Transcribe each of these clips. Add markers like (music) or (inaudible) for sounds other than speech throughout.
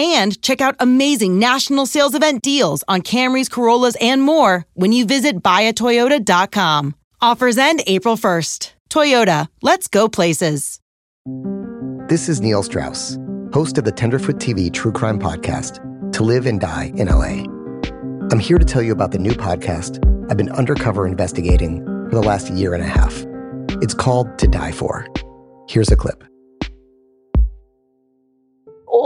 and check out amazing national sales event deals on Camrys, Corollas, and more when you visit buyatoyota.com. Offers end April 1st. Toyota, let's go places. This is Neil Strauss, host of the Tenderfoot TV True Crime Podcast, To Live and Die in LA. I'm here to tell you about the new podcast I've been undercover investigating for the last year and a half. It's called To Die For. Here's a clip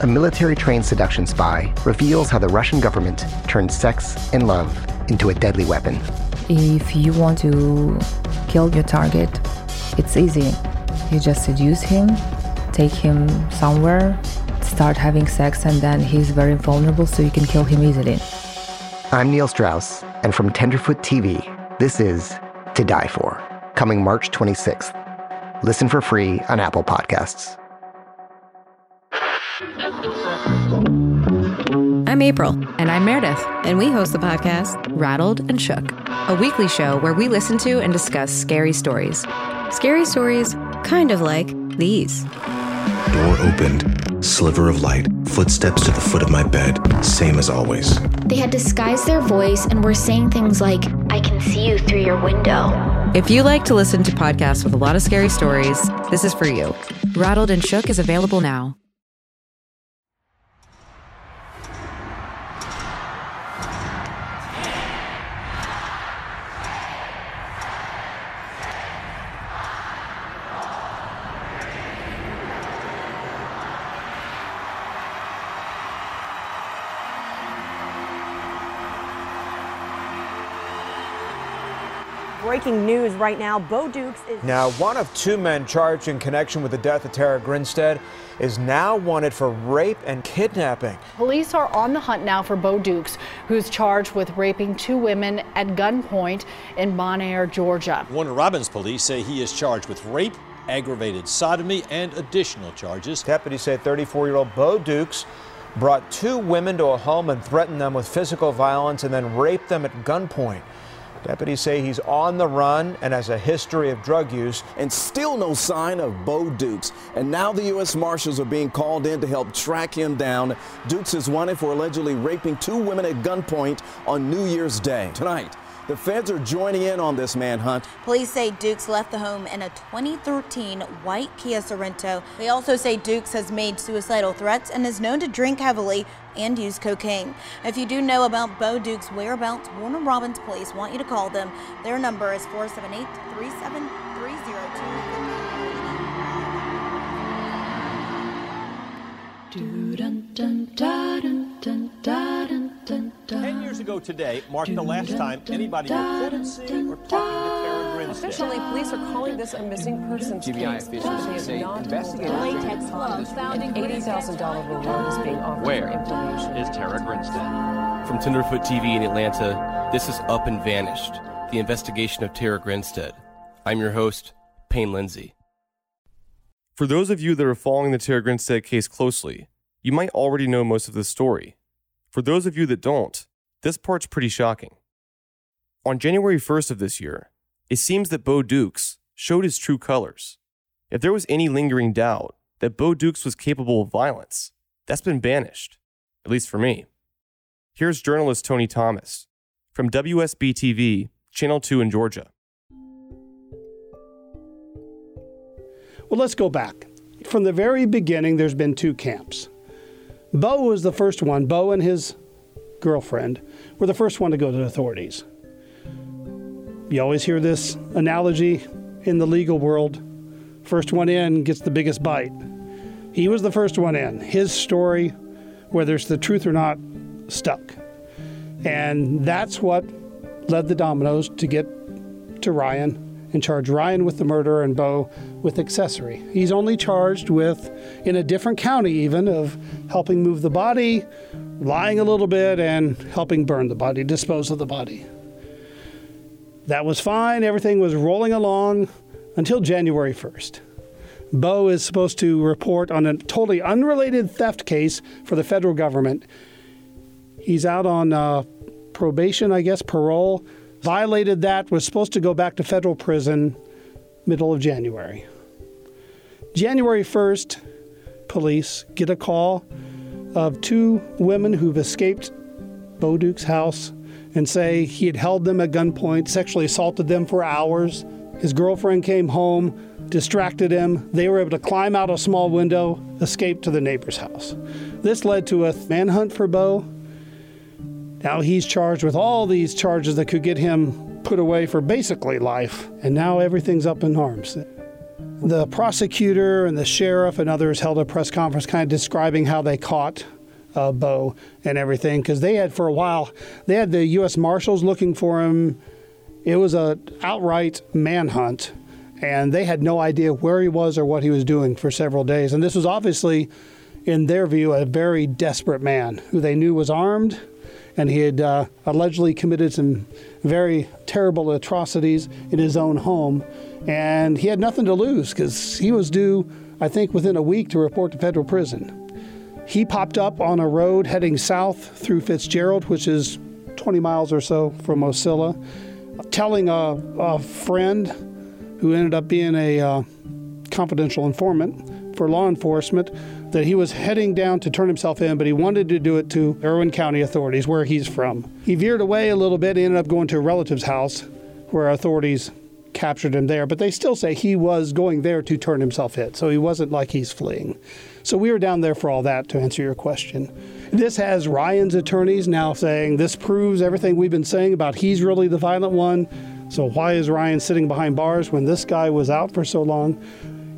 a military trained seduction spy reveals how the Russian government turned sex and love into a deadly weapon. If you want to kill your target, it's easy. You just seduce him, take him somewhere, start having sex, and then he's very vulnerable, so you can kill him easily. I'm Neil Strauss, and from Tenderfoot TV, this is To Die For, coming March 26th. Listen for free on Apple Podcasts. I'm April. And I'm Meredith. And we host the podcast Rattled and Shook, a weekly show where we listen to and discuss scary stories. Scary stories kind of like these. Door opened, sliver of light, footsteps to the foot of my bed, same as always. They had disguised their voice and were saying things like, I can see you through your window. If you like to listen to podcasts with a lot of scary stories, this is for you. Rattled and Shook is available now. Breaking news right now. Bo Dukes is. Now, one of two men charged in connection with the death of Tara Grinstead is now wanted for rape and kidnapping. Police are on the hunt now for Bo Dukes, who's charged with raping two women at gunpoint in Bonaire, Georgia. Warner Robins police say he is charged with rape, aggravated sodomy, and additional charges. Deputies say 34 year old Bo Dukes brought two women to a home and threatened them with physical violence and then raped them at gunpoint. Deputies say he's on the run and has a history of drug use. And still no sign of Bo Dukes. And now the U.S. Marshals are being called in to help track him down. Dukes is wanted for allegedly raping two women at gunpoint on New Year's Day. Tonight, the feds are joining in on this manhunt. Police say Dukes left the home in a 2013 white Kia Sorento. They also say Dukes has made suicidal threats and is known to drink heavily and use cocaine. If you do know about Bo Dukes' whereabouts, Warner Robins Police want you to call them. Their number is 478 372. Ten years ago today marked the last time anybody reported seeing or talking to Tara Grinstead. Officially, police are calling this a missing persons case. GBI case. officials say investigators latex gloves found in $80,000 reward is being offered Where for information. is Tara Grinstead? From Tenderfoot TV in Atlanta, this is Up and Vanished, the investigation of Tara Grinstead. I'm your host, Payne Lindsay. For those of you that are following the Tara Grinstead case closely, you might already know most of the story. For those of you that don't, this part's pretty shocking. On January 1st of this year, it seems that Bo Dukes showed his true colors. If there was any lingering doubt that Bo Dukes was capable of violence, that's been banished, at least for me. Here's journalist Tony Thomas from WSB TV, Channel 2 in Georgia. Well, let's go back. From the very beginning, there's been two camps. Bo was the first one. Bo and his girlfriend were the first one to go to the authorities. You always hear this analogy in the legal world first one in gets the biggest bite. He was the first one in. His story, whether it's the truth or not, stuck. And that's what led the dominoes to get to Ryan and charge Ryan with the murder and Bo with accessory. He's only charged with, in a different county even, of helping move the body, lying a little bit, and helping burn the body, dispose of the body. That was fine. Everything was rolling along until January 1st. Bo is supposed to report on a totally unrelated theft case for the federal government. He's out on uh, probation, I guess, parole. Violated that, was supposed to go back to federal prison middle of January. January 1st, police get a call of two women who've escaped Bo Dukes' house and say he had held them at gunpoint, sexually assaulted them for hours. His girlfriend came home, distracted him. They were able to climb out a small window, escape to the neighbor's house. This led to a manhunt for Bo. Now he's charged with all these charges that could get him put away for basically life, and now everything's up in arms. The prosecutor and the sheriff and others held a press conference kind of describing how they caught uh, Bo and everything because they had for a while they had the U.S. Marshals looking for him. It was a outright manhunt, and they had no idea where he was or what he was doing for several days. And this was obviously, in their view, a very desperate man who they knew was armed, and he had uh, allegedly committed some very terrible atrocities in his own home, and he had nothing to lose because he was due, I think, within a week to report to federal prison. He popped up on a road heading south through Fitzgerald, which is 20 miles or so from Ocilla, telling a, a friend who ended up being a uh, confidential informant for law enforcement that he was heading down to turn himself in, but he wanted to do it to Irwin County authorities, where he's from. He veered away a little bit, ended up going to a relative's house where authorities captured him there, but they still say he was going there to turn himself in, so he wasn't like he's fleeing. So we were down there for all that to answer your question. This has Ryan's attorneys now saying this proves everything we've been saying about he's really the violent one. So why is Ryan sitting behind bars when this guy was out for so long?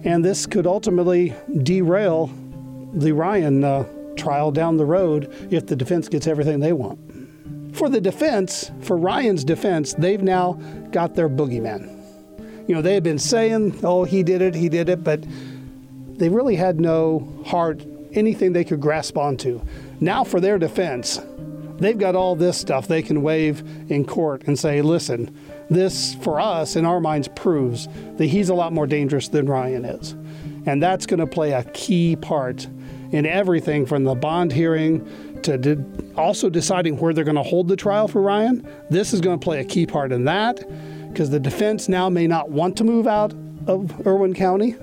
And this could ultimately derail the Ryan uh, trial down the road if the defense gets everything they want. For the defense, for Ryan's defense, they've now got their boogeyman. You know, they had been saying, oh, he did it, he did it, but they really had no hard anything they could grasp onto. Now, for their defense, they've got all this stuff they can wave in court and say, listen, this for us in our minds proves that he's a lot more dangerous than Ryan is. And that's going to play a key part in everything from the bond hearing to also deciding where they're going to hold the trial for Ryan. This is going to play a key part in that because the defense now may not want to move out of Irwin County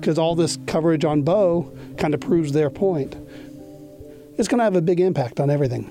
because all this coverage on Bo kind of proves their point. It's going to have a big impact on everything.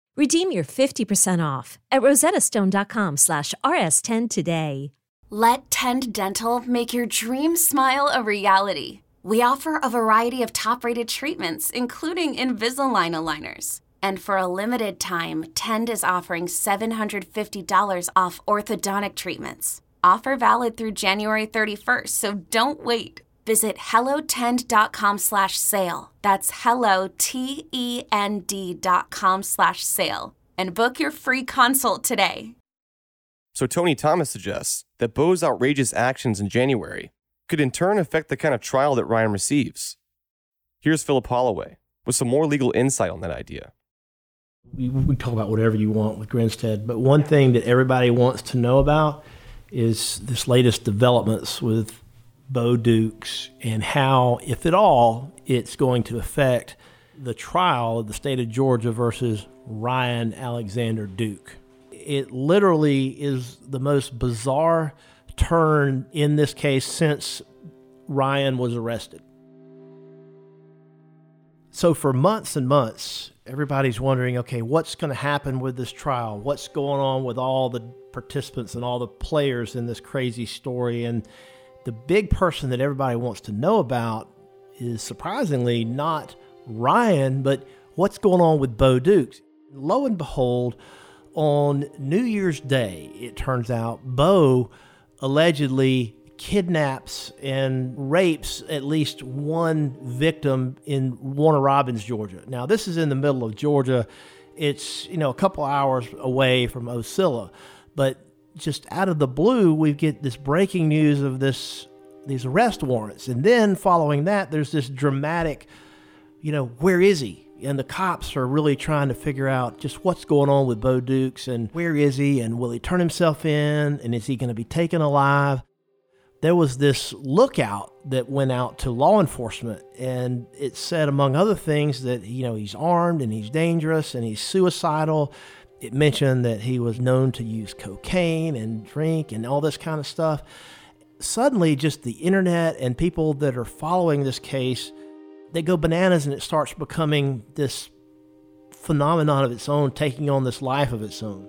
Redeem your 50% off at rosettastone.com slash rs10 today. Let Tend Dental make your dream smile a reality. We offer a variety of top-rated treatments, including Invisalign aligners And for a limited time, Tend is offering $750 off orthodontic treatments. Offer valid through January 31st, so don't wait. Visit hellotend.com slash sale. That's hello, T-E-N-D dot com slash sale. And book your free consult today. So Tony Thomas suggests that Bo's outrageous actions in January could in turn affect the kind of trial that Ryan receives. Here's Philip Holloway with some more legal insight on that idea. We, we talk about whatever you want with Grinstead, but one thing that everybody wants to know about is this latest developments with Bo Dukes and how, if at all, it's going to affect the trial of the state of Georgia versus Ryan Alexander Duke. It literally is the most bizarre turn in this case since Ryan was arrested. So, for months and months, everybody's wondering okay, what's going to happen with this trial? What's going on with all the participants and all the players in this crazy story? And the big person that everybody wants to know about is surprisingly not Ryan, but what's going on with Bo Dukes. Lo and behold, on New Year's Day, it turns out Bo allegedly kidnaps and rapes at least one victim in Warner Robins, Georgia. Now, this is in the middle of Georgia. It's, you know, a couple hours away from Ocilla. But just out of the blue, we get this breaking news of this these arrest warrants. And then following that, there's this dramatic, you know, where is he? And the cops are really trying to figure out just what's going on with Bo Dukes and where is he and will he turn himself in and is he going to be taken alive? there was this lookout that went out to law enforcement and it said among other things that you know he's armed and he's dangerous and he's suicidal it mentioned that he was known to use cocaine and drink and all this kind of stuff. Suddenly just the internet and people that are following this case they go bananas and it starts becoming this phenomenon of its own taking on this life of its own.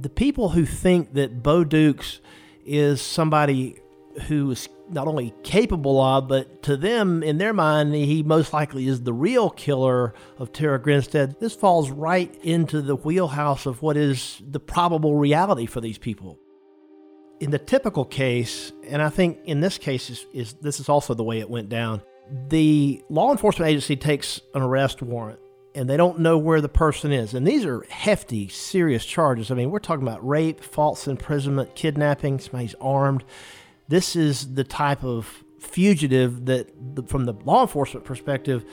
The people who think that bo dukes is somebody who is not only capable of, but to them, in their mind, he most likely is the real killer of Tara Grinstead. This falls right into the wheelhouse of what is the probable reality for these people. In the typical case, and I think in this case is, is this is also the way it went down. The law enforcement agency takes an arrest warrant and they don't know where the person is. And these are hefty, serious charges. I mean, we're talking about rape, false imprisonment, kidnapping, somebody's armed. This is the type of fugitive that, from the law enforcement perspective,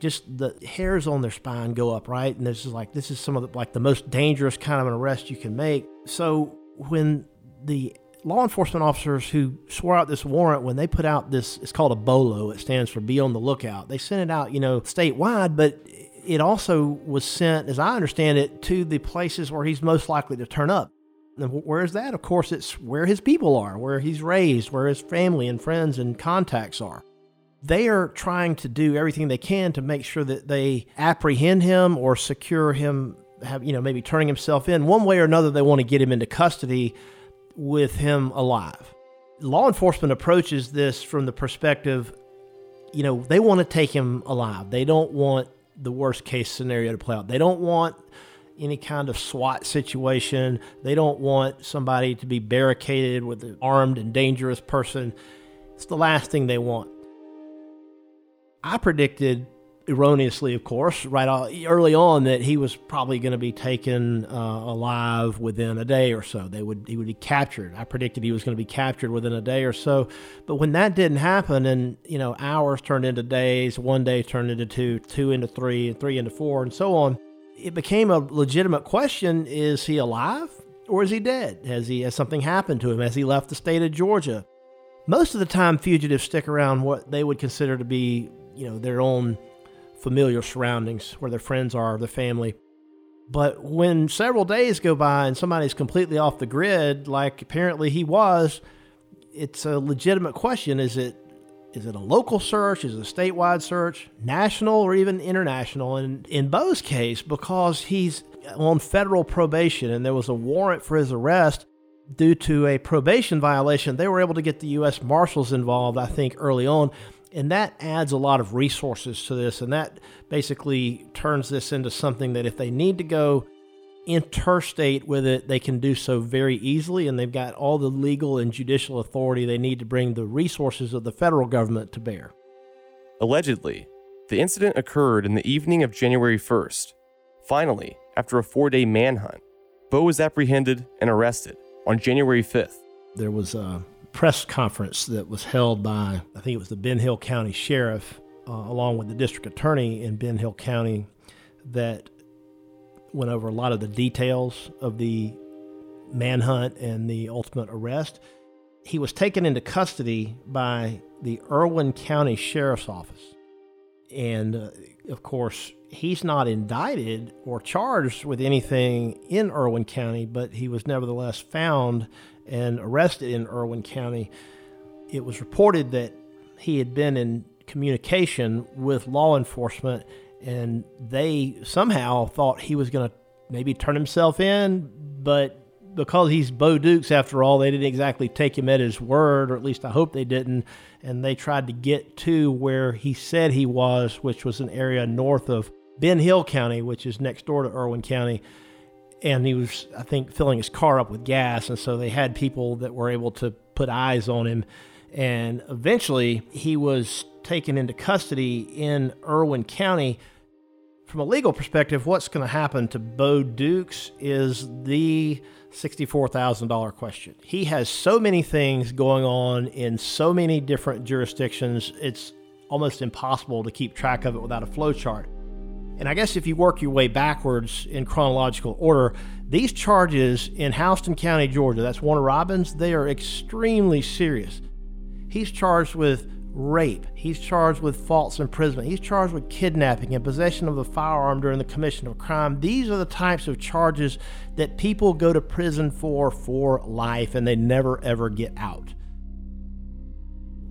just the hairs on their spine go up, right? And this is like this is some of the, like the most dangerous kind of an arrest you can make. So when the law enforcement officers who swore out this warrant when they put out this it's called a bolo it stands for be on the lookout they sent it out you know statewide but it also was sent, as I understand it, to the places where he's most likely to turn up. Where is that? Of course, it's where his people are, where he's raised, where his family and friends and contacts are. They are trying to do everything they can to make sure that they apprehend him or secure him, have, you know, maybe turning himself in. One way or another, they want to get him into custody with him alive. Law enforcement approaches this from the perspective, you know, they want to take him alive. They don't want the worst case scenario to play out. They don't want any kind of SWAT situation. They don't want somebody to be barricaded with an armed and dangerous person. It's the last thing they want. I predicted erroneously, of course, right early on that he was probably going to be taken uh, alive within a day or so. They would he would be captured. I predicted he was going to be captured within a day or so. But when that didn't happen, and you know hours turned into days, one day turned into two, two into three, and three into four, and so on, it became a legitimate question: Is he alive or is he dead? Has he has something happened to him? Has he left the state of Georgia? Most of the time, fugitives stick around what they would consider to be, you know, their own familiar surroundings where their friends are, their family. But when several days go by and somebody's completely off the grid, like apparently he was, it's a legitimate question. Is it is it a local search? Is it a statewide search? National or even international? And in Bo's case, because he's on federal probation and there was a warrant for his arrest due to a probation violation, they were able to get the U.S. Marshals involved, I think, early on. And that adds a lot of resources to this. And that basically turns this into something that if they need to go interstate with it, they can do so very easily. And they've got all the legal and judicial authority they need to bring the resources of the federal government to bear. Allegedly, the incident occurred in the evening of January 1st. Finally, after a four day manhunt, Bo was apprehended and arrested on January 5th. There was a press conference that was held by, I think it was the Ben Hill County Sheriff, uh, along with the district attorney in Ben Hill County, that went over a lot of the details of the manhunt and the ultimate arrest. He was taken into custody by the Irwin County Sheriff's Office. And uh, of course, he's not indicted or charged with anything in Irwin County, but he was nevertheless found and arrested in Irwin County. It was reported that he had been in communication with law enforcement and they somehow thought he was going to maybe turn himself in, but because he's Bo Dukes after all, they didn't exactly take him at his word, or at least I hope they didn't. And they tried to get to where he said he was, which was an area north of Ben Hill County, which is next door to Irwin County. And he was, I think, filling his car up with gas. And so they had people that were able to put eyes on him. And eventually he was taken into custody in Irwin County. From a legal perspective, what's going to happen to Bo Dukes is the $64,000 question. He has so many things going on in so many different jurisdictions, it's almost impossible to keep track of it without a flowchart. And I guess if you work your way backwards in chronological order, these charges in Houston County, Georgia, that's Warner Robins, they are extremely serious. He's charged with rape. He's charged with false imprisonment. He's charged with kidnapping and possession of a firearm during the commission of a crime. These are the types of charges that people go to prison for for life and they never ever get out.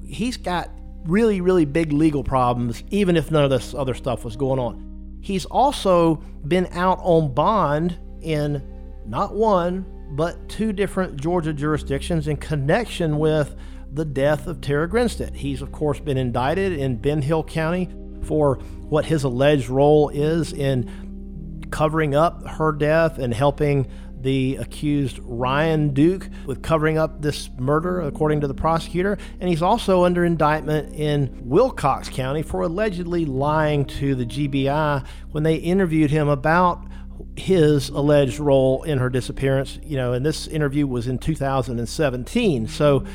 He's got really, really big legal problems, even if none of this other stuff was going on. He's also been out on bond in not one, but two different Georgia jurisdictions in connection with the death of Tara Grinstead. He's, of course, been indicted in Ben Hill County for what his alleged role is in covering up her death and helping the accused Ryan Duke with covering up this murder, according to the prosecutor. And he's also under indictment in Wilcox County for allegedly lying to the GBI when they interviewed him about his alleged role in her disappearance. You know, and this interview was in 2017. So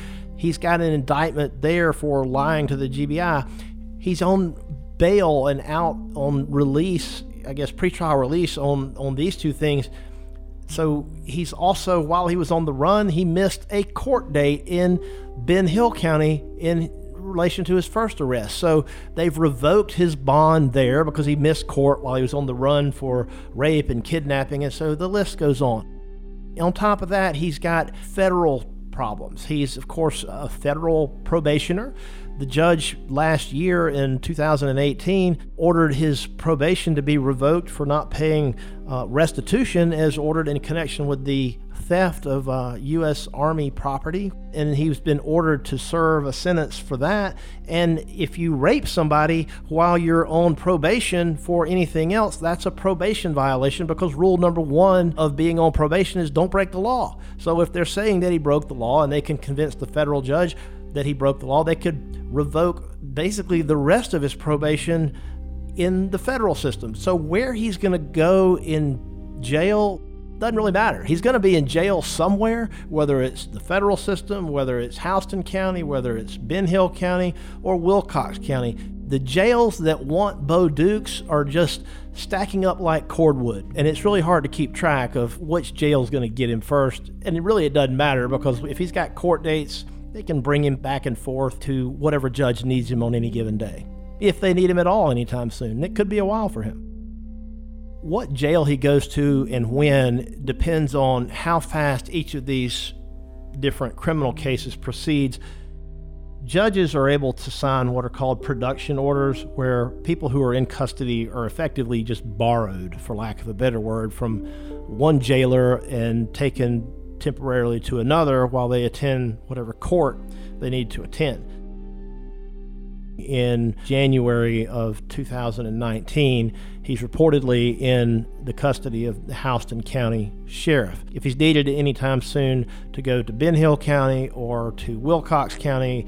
He's got an indictment there for lying to the GBI. He's on bail and out on release, I guess pretrial release on on these two things. So he's also while he was on the run, he missed a court date in Ben Hill County in relation to his first arrest. So they've revoked his bond there because he missed court while he was on the run for rape and kidnapping and so the list goes on. On top of that, he's got federal problems. He's, of course, a federal probationer. The judge last year in 2018 ordered his probation to be revoked for not paying uh, restitution as ordered in connection with the theft of uh, U.S. Army property, and he's been ordered to serve a sentence for that. And if you rape somebody while you're on probation for anything else, that's a probation violation because rule number one of being on probation is don't break the law. So if they're saying that he broke the law and they can convince the federal judge that he broke the law, they could revoke basically the rest of his probation in the federal system. So where he's going to go in jail doesn't really matter. He's going to be in jail somewhere, whether it's the federal system, whether it's Houston County, whether it's Ben Hill County, or Wilcox County. The jails that want Bo Dukes are just stacking up like cordwood, and it's really hard to keep track of which jail is going to get him first. And really it doesn't matter because if he's got court dates, they can bring him back and forth to whatever judge needs him on any given day, if they need him at all anytime soon. It could be a while for him. What jail he goes to and when depends on how fast each of these different criminal cases proceeds. Judges are able to sign what are called production orders, where people who are in custody are effectively just borrowed, for lack of a better word, from one jailer and taken temporarily to another while they attend whatever court they need to attend In January of 2019, he's reportedly in the custody of the Houston County Sheriff. If he's needed anytime soon to go to Ben Hill County or to Wilcox County,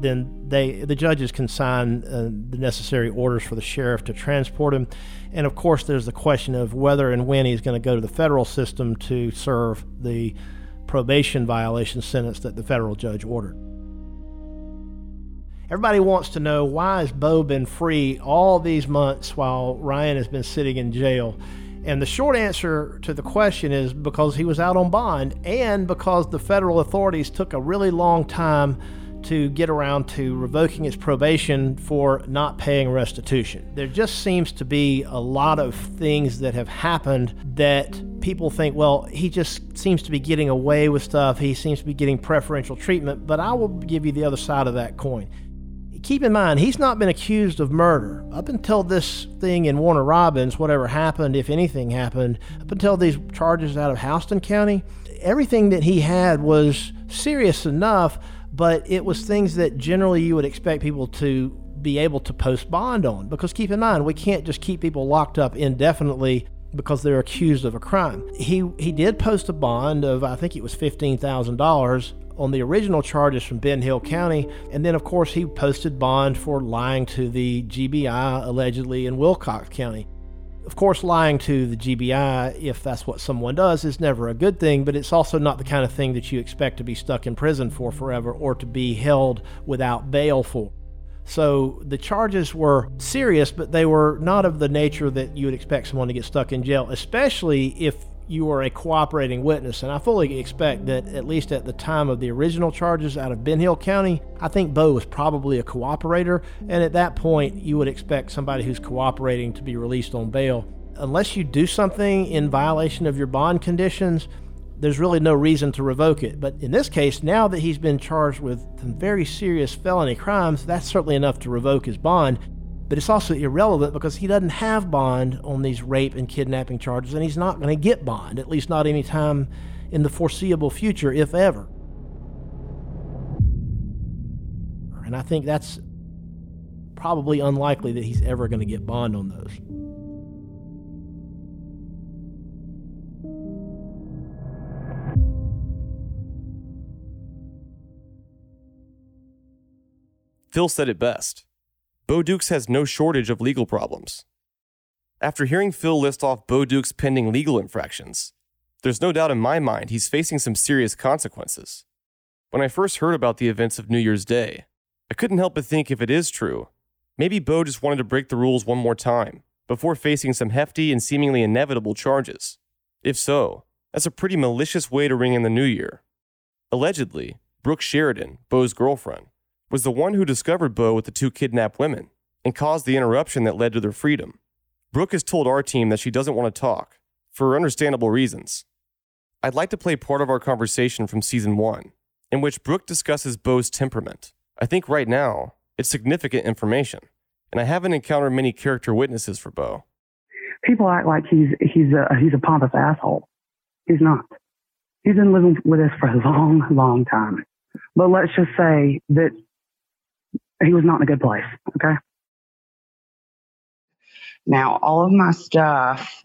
then they the judges can sign uh, the necessary orders for the sheriff to transport him. And of course, there's the question of whether and when he's going to go to the federal system to serve the probation violation sentence that the federal judge ordered. Everybody wants to know why has Bo been free all these months while Ryan has been sitting in jail? And the short answer to the question is because he was out on bond and because the federal authorities took a really long time to get around to revoking his probation for not paying restitution. There just seems to be a lot of things that have happened that people think, well, he just seems to be getting away with stuff. He seems to be getting preferential treatment. But I will give you the other side of that coin. Keep in mind, he's not been accused of murder. Up until this thing in Warner Robins, whatever happened, if anything happened, up until these charges out of Houston County, everything that he had was serious enough but it was things that generally you would expect people to be able to post bond on. Because keep in mind, we can't just keep people locked up indefinitely because they're accused of a crime. He he did post a bond of I think it was fifteen thousand dollars on the original charges from Ben Hill County, and then of course he posted bond for lying to the GBI allegedly in Wilcox County. Of course, lying to the GBI, if that's what someone does, is never a good thing, but it's also not the kind of thing that you expect to be stuck in prison for forever or to be held without bail for. So the charges were serious, but they were not of the nature that you would expect someone to get stuck in jail, especially if you are a cooperating witness. And I fully expect that, at least at the time of the original charges out of Ben Hill County, I think Bo was probably a cooperator. And at that point, you would expect somebody who's cooperating to be released on bail. Unless you do something in violation of your bond conditions, there's really no reason to revoke it. But in this case, now that he's been charged with some very serious felony crimes, that's certainly enough to revoke his bond but it's also irrelevant because he doesn't have bond on these rape and kidnapping charges, and he's not going to get bond, at least not anytime in the foreseeable future, if ever. And I think that's probably unlikely that he's ever going to get bond on those. Phil said it best. Bo Dukes has no shortage of legal problems. After hearing Phil list off Bo Dukes' pending legal infractions, there's no doubt in my mind he's facing some serious consequences. When I first heard about the events of New Year's Day, I couldn't help but think if it is true, maybe Bo just wanted to break the rules one more time before facing some hefty and seemingly inevitable charges. If so, that's a pretty malicious way to ring in the new year. Allegedly, Brooke Sheridan, Bo's girlfriend, was the one who discovered Bo with the two kidnapped women and caused the interruption that led to their freedom. Brooke has told our team that she doesn't want to talk, for understandable reasons. I'd like to play part of our conversation from season one, in which Brooke discusses Bo's temperament. I think right now, it's significant information, and I haven't encountered many character witnesses for Bo. People act like he's he's a he's a pompous asshole. He's not. He's been living with us for a long, long time. But let's just say that he was not in a good place. Okay. Now, all of my stuff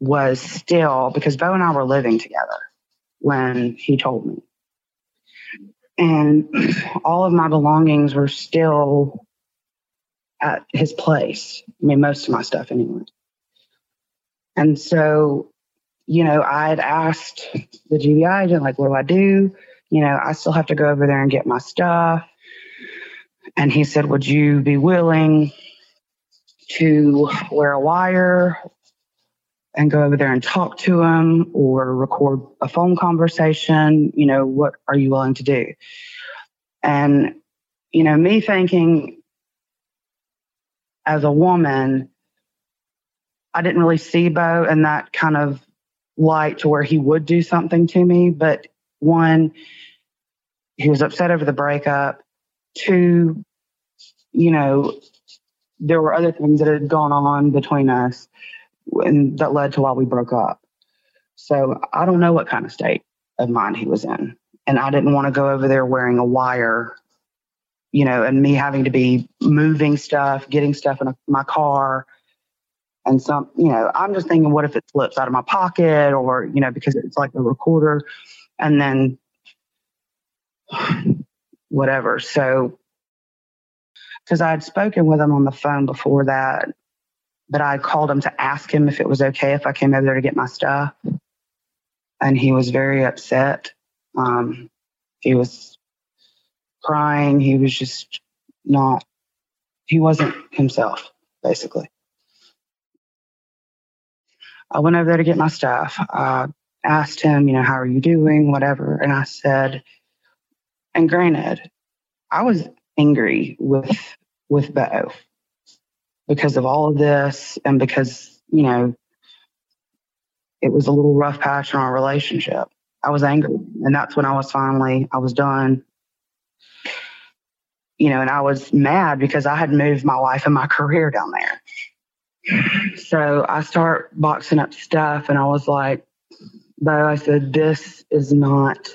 was still because Bo and I were living together when he told me. And (clears throat) all of my belongings were still at his place. I mean, most of my stuff anyway. And so, you know, I had asked the GBI agent, like, what do I do? You know, I still have to go over there and get my stuff. And he said, Would you be willing to wear a wire and go over there and talk to him or record a phone conversation? You know, what are you willing to do? And, you know, me thinking as a woman, I didn't really see Bo in that kind of light to where he would do something to me. But one, he was upset over the breakup. Two, you know, there were other things that had gone on between us and that led to why we broke up. So I don't know what kind of state of mind he was in. And I didn't want to go over there wearing a wire you know, and me having to be moving stuff, getting stuff in a, my car. And some, you know, I'm just thinking, what if it slips out of my pocket or, you know, because it's like a recorder and then whatever. So, because I had spoken with him on the phone before that, but I called him to ask him if it was okay if I came over there to get my stuff. And he was very upset. Um, he was crying. He was just not, he wasn't himself, basically. I went over there to get my stuff. I asked him, you know, how are you doing? Whatever. And I said, and granted, I was angry with with Bo because of all of this and because, you know, it was a little rough patch in our relationship. I was angry. And that's when I was finally, I was done. You know, and I was mad because I had moved my life and my career down there. So I start boxing up stuff and I was like, Bo, I said, this is not,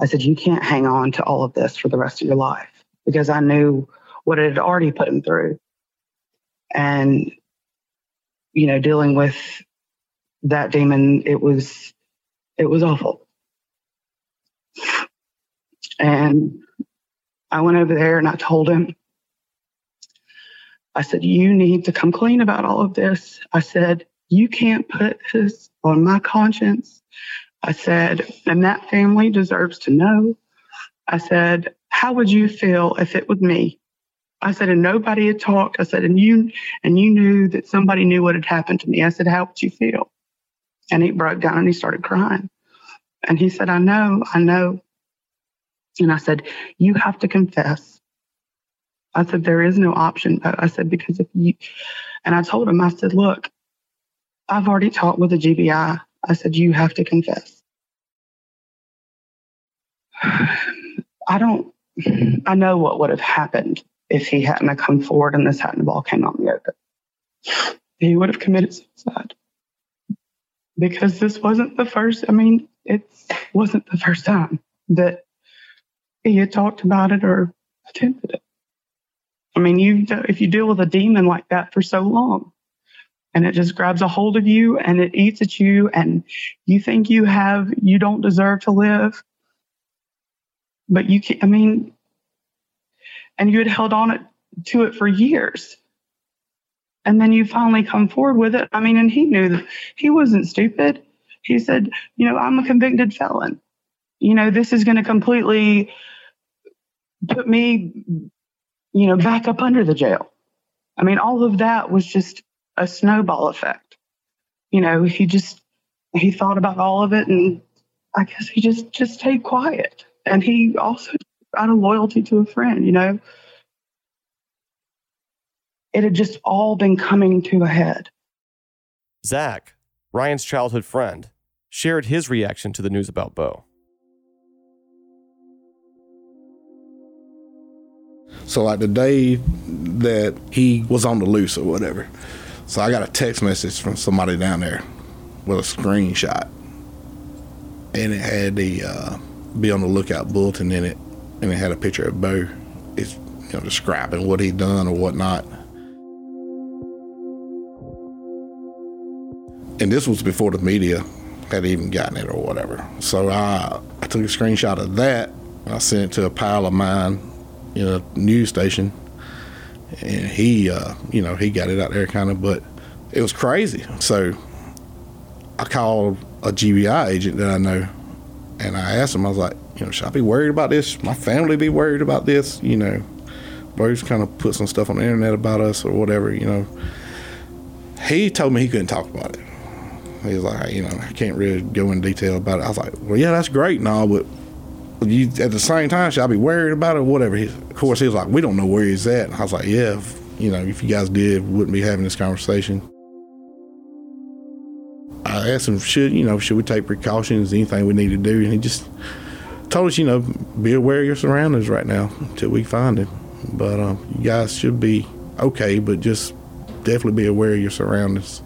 I said, you can't hang on to all of this for the rest of your life because I knew what it had already put him through. And, you know, dealing with that demon, it was, it was awful. And I went over there and I told him, I said, You need to come clean about all of this. I said, You can't put this on my conscience. I said, And that family deserves to know. I said, How would you feel if it was me? I said, and nobody had talked. I said, and you and you knew that somebody knew what had happened to me. I said, How would you feel? And he broke down and he started crying. And he said, I know, I know. And I said, You have to confess. I said, There is no option. I said, Because if you, and I told him, I said, Look, I've already talked with the GBI. I said, You have to confess. (sighs) I don't, I know what would have happened if he hadn't come forward and this hadn't all came out in the open. (sighs) He would have committed suicide. Because this wasn't the first, I mean, it wasn't the first time that he had talked about it or attempted it. I mean, you if you deal with a demon like that for so long, and it just grabs a hold of you and it eats at you, and you think you have you don't deserve to live, but you can I mean, and you had held on it, to it for years, and then you finally come forward with it. I mean, and he knew that he wasn't stupid. He said, you know, I'm a convicted felon. You know, this is going to completely put me, you know, back up under the jail. I mean, all of that was just a snowball effect. You know, he just he thought about all of it, and I guess he just just stayed quiet. And he also, out of loyalty to a friend, you know, it had just all been coming to a head. Zach, Ryan's childhood friend, shared his reaction to the news about Bo. So like the day that he was on the loose or whatever, so I got a text message from somebody down there with a screenshot, and it had the uh, "Be on the lookout" bulletin in it, and it had a picture of Bo. It's you know describing what he'd done or whatnot. And this was before the media had even gotten it or whatever. So I, I took a screenshot of that. I sent it to a pal of mine you know, news station, and he, uh, you know, he got it out there kind of, but it was crazy. So I called a GBI agent that I know, and I asked him, I was like, you know, should I be worried about this? My family be worried about this? You know, Bruce kind of put some stuff on the internet about us or whatever, you know. He told me he couldn't talk about it. He was like, you know, I can't really go in detail about it. I was like, well, yeah, that's great and all, but you at the same time, should I be worried about it or whatever? He, of course, he was like, we don't know where he's at. And I was like, yeah, if, you know, if you guys did, we wouldn't be having this conversation. Asked him, should you know, should we take precautions, anything we need to do, and he just told us, you know, be aware of your surroundings right now until we find him. But um, you guys should be okay, but just definitely be aware of your surroundings.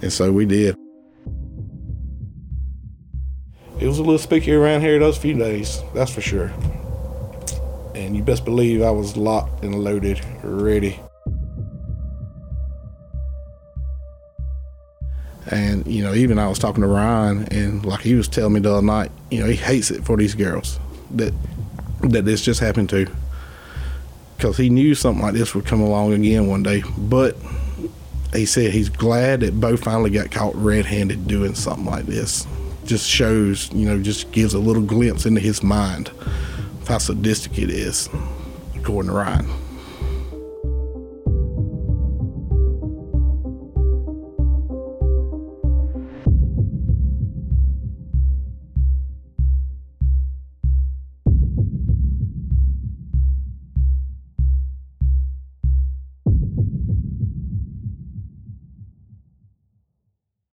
And so we did. It was a little spooky around here those few days, that's for sure. And you best believe I was locked and loaded, ready. And, you know, even I was talking to Ryan, and like he was telling me the other night, you know, he hates it for these girls that that this just happened to. Because he knew something like this would come along again one day. But he said he's glad that Bo finally got caught red handed doing something like this. Just shows, you know, just gives a little glimpse into his mind of how sadistic it is, according to Ryan.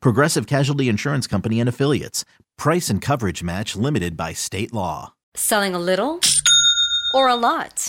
Progressive Casualty Insurance Company and Affiliates. Price and coverage match limited by state law. Selling a little or a lot?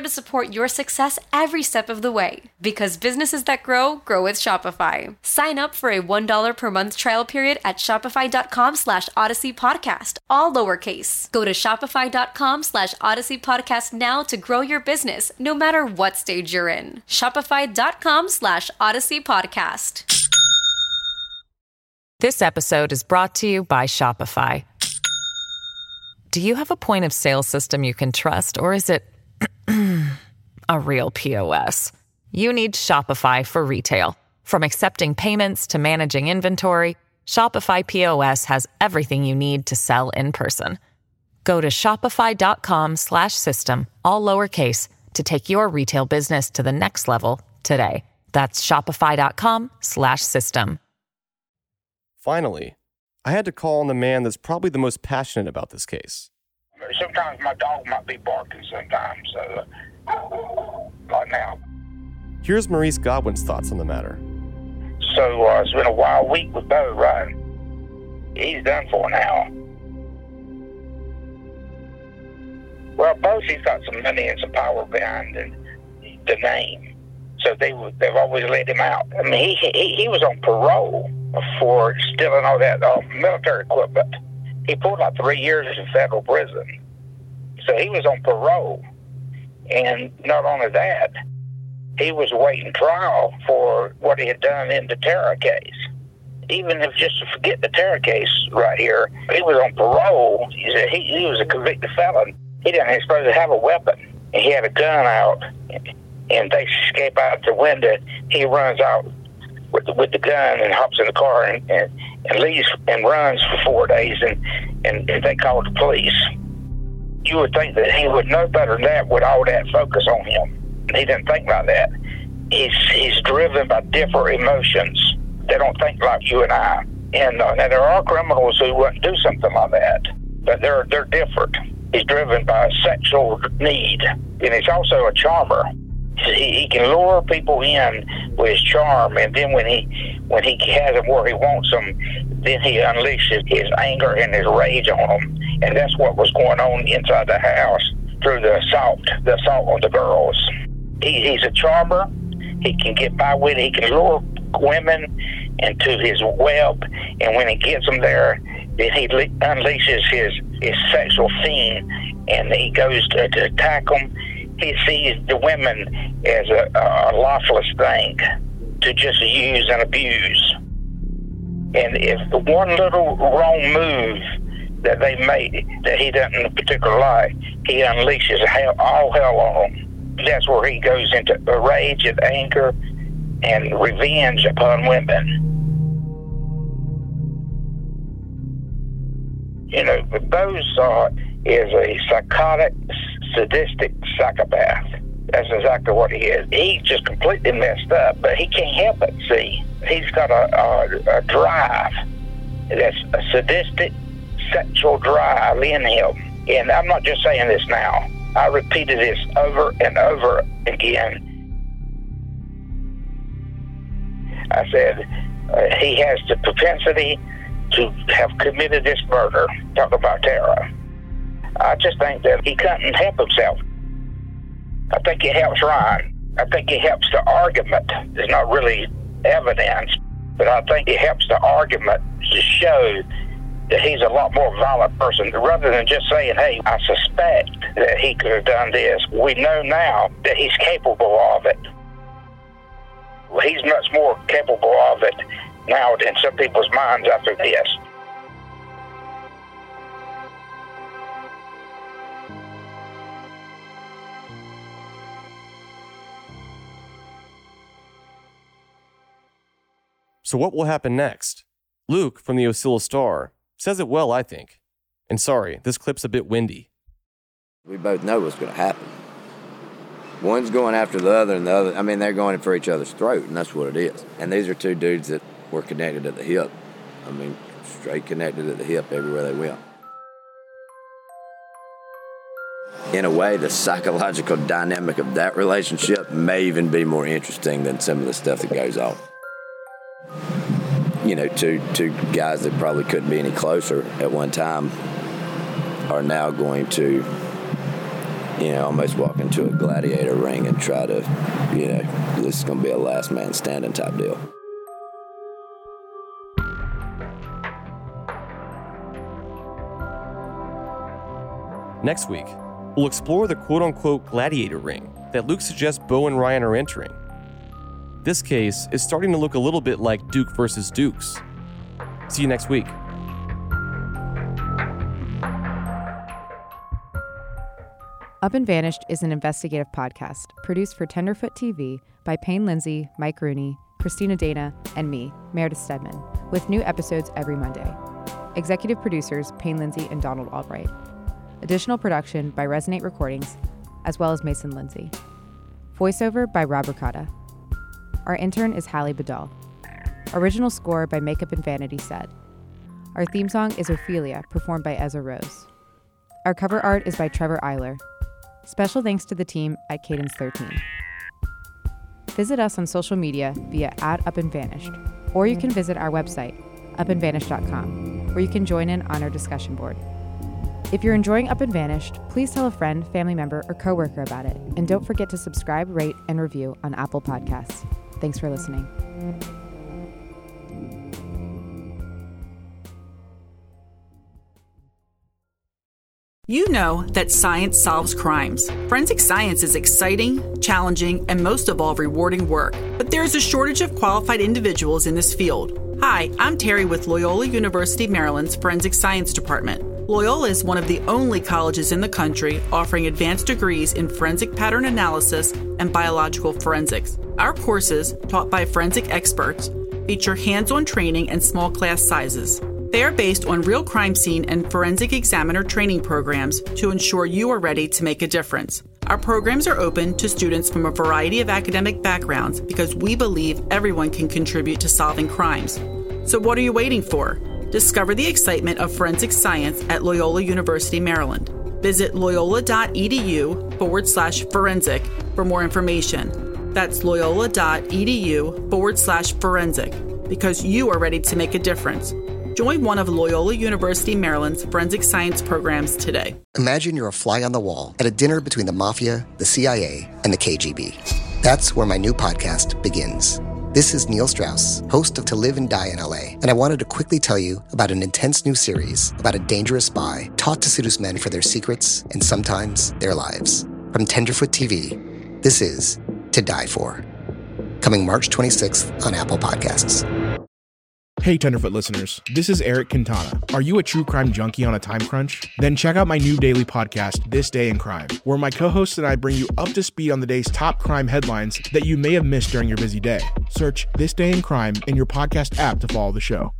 to support your success every step of the way. Because businesses that grow, grow with Shopify. Sign up for a $1 per month trial period at shopify.com slash odyssey podcast, all lowercase. Go to shopify.com slash odyssey podcast now to grow your business no matter what stage you're in. Shopify.com slash odyssey podcast. This episode is brought to you by Shopify. Do you have a point of sale system you can trust, or is it a real POS? You need Shopify for retail. From accepting payments to managing inventory, Shopify POS has everything you need to sell in person. Go to shopify.com/system all lowercase to take your retail business to the next level today. That's shopify.com/system. Finally, I had to call on the man that's probably the most passionate about this case. Sometimes my dog might be barking sometimes, so uh, not now. Here's Maurice Godwin's thoughts on the matter. So uh, it's been a wild week with Bo, right? He's done for now. Well, Bosie's got some money and some power behind the, the name, so they they've always let him out. I mean, he he, he was on parole for stealing all that uh, military equipment. He pulled like three years in federal prison, so he was on parole. And not only that, he was waiting trial for what he had done in the Tara case. Even if just to forget the Tara case right here, he was on parole. He, he, he was a convicted felon. He didn't supposed to have a weapon. He had a gun out, and they escape out the window. He runs out with the, with the gun and hops in the car and, and, and leaves and runs for four days, and, and, and they call the police. You would think that he would know better than that with all that focus on him. He didn't think like that. He's he's driven by different emotions. They don't think like you and I. And uh, now there are criminals who wouldn't do something like that, but they're they're different. He's driven by a sexual need, and he's also a charmer. He, he can lure people in with his charm, and then when he when he has them where he wants them, then he unleashes his anger and his rage on them, and that's what was going on inside the house through the assault, the assault on the girls. He, he's a charmer. He can get by with it. He can lure women into his web, and when he gets them there, then he le- unleashes his, his sexual fiend, and he goes to, to attack them. He sees the women as a, a lawless thing to just use and abuse. And if the one little wrong move that they made that he doesn't particularly like, he unleashes hell, all hell on them. That's where he goes into a rage and anger and revenge upon women. You know, Bozo is a psychotic, sadistic psychopath. That's exactly what he is. He's just completely messed up, but he can't help it. See, he's got a, a, a drive. That's a sadistic, sexual drive in him. And I'm not just saying this now. I repeated this over and over again. I said uh, he has the propensity to have committed this murder. Talk about terror. I just think that he couldn't help himself. I think it helps Ryan. I think it helps the argument. There's not really evidence, but I think it helps the argument to show that he's a lot more violent person rather than just saying, hey, I suspect that he could have done this. We know now that he's capable of it. He's much more capable of it now in some people's minds after this. So, what will happen next? Luke from the Ocilla Star says it well, I think. And sorry, this clip's a bit windy. We both know what's going to happen. One's going after the other, and the other, I mean, they're going for each other's throat, and that's what it is. And these are two dudes that were connected at the hip. I mean, straight connected at the hip everywhere they went. In a way, the psychological dynamic of that relationship may even be more interesting than some of the stuff that goes on. You know, two two guys that probably couldn't be any closer at one time are now going to, you know, almost walk into a gladiator ring and try to, you know, this is going to be a last man standing type deal. Next week, we'll explore the quote unquote gladiator ring that Luke suggests Bo and Ryan are entering. This case is starting to look a little bit like Duke versus Dukes. See you next week. Up and Vanished is an investigative podcast produced for Tenderfoot TV by Payne Lindsay, Mike Rooney, Christina Dana, and me, Meredith Stedman, with new episodes every Monday. Executive producers Payne Lindsay and Donald Albright. Additional production by Resonate Recordings, as well as Mason Lindsay. Voiceover by Rob Ricotta. Our intern is Hallie Bedell. Original score by Makeup and Vanity Set. Our theme song is Ophelia, performed by Ezra Rose. Our cover art is by Trevor Eiler. Special thanks to the team at Cadence 13. Visit us on social media via at Up and Vanished, or you can visit our website, upandvanished.com, where you can join in on our discussion board. If you're enjoying Up and Vanished, please tell a friend, family member, or coworker about it, and don't forget to subscribe, rate, and review on Apple Podcasts. Thanks for listening. You know that science solves crimes. Forensic science is exciting, challenging, and most of all, rewarding work. But there is a shortage of qualified individuals in this field. Hi, I'm Terry with Loyola University Maryland's Forensic Science Department. Loyola is one of the only colleges in the country offering advanced degrees in forensic pattern analysis and biological forensics. Our courses, taught by forensic experts, feature hands on training and small class sizes. They are based on real crime scene and forensic examiner training programs to ensure you are ready to make a difference. Our programs are open to students from a variety of academic backgrounds because we believe everyone can contribute to solving crimes. So, what are you waiting for? Discover the excitement of forensic science at Loyola University, Maryland. Visit loyola.edu forward slash forensic for more information. That's loyola.edu forward slash forensic because you are ready to make a difference. Join one of Loyola University Maryland's forensic science programs today. Imagine you're a fly on the wall at a dinner between the mafia, the CIA, and the KGB. That's where my new podcast begins. This is Neil Strauss, host of To Live and Die in LA, and I wanted to quickly tell you about an intense new series about a dangerous spy taught to seduce men for their secrets and sometimes their lives. From Tenderfoot TV, this is To Die For. Coming March 26th on Apple Podcasts. Hey, Tenderfoot listeners. This is Eric Quintana. Are you a true crime junkie on a time crunch? Then check out my new daily podcast, This Day in Crime, where my co hosts and I bring you up to speed on the day's top crime headlines that you may have missed during your busy day. Search This Day in Crime in your podcast app to follow the show.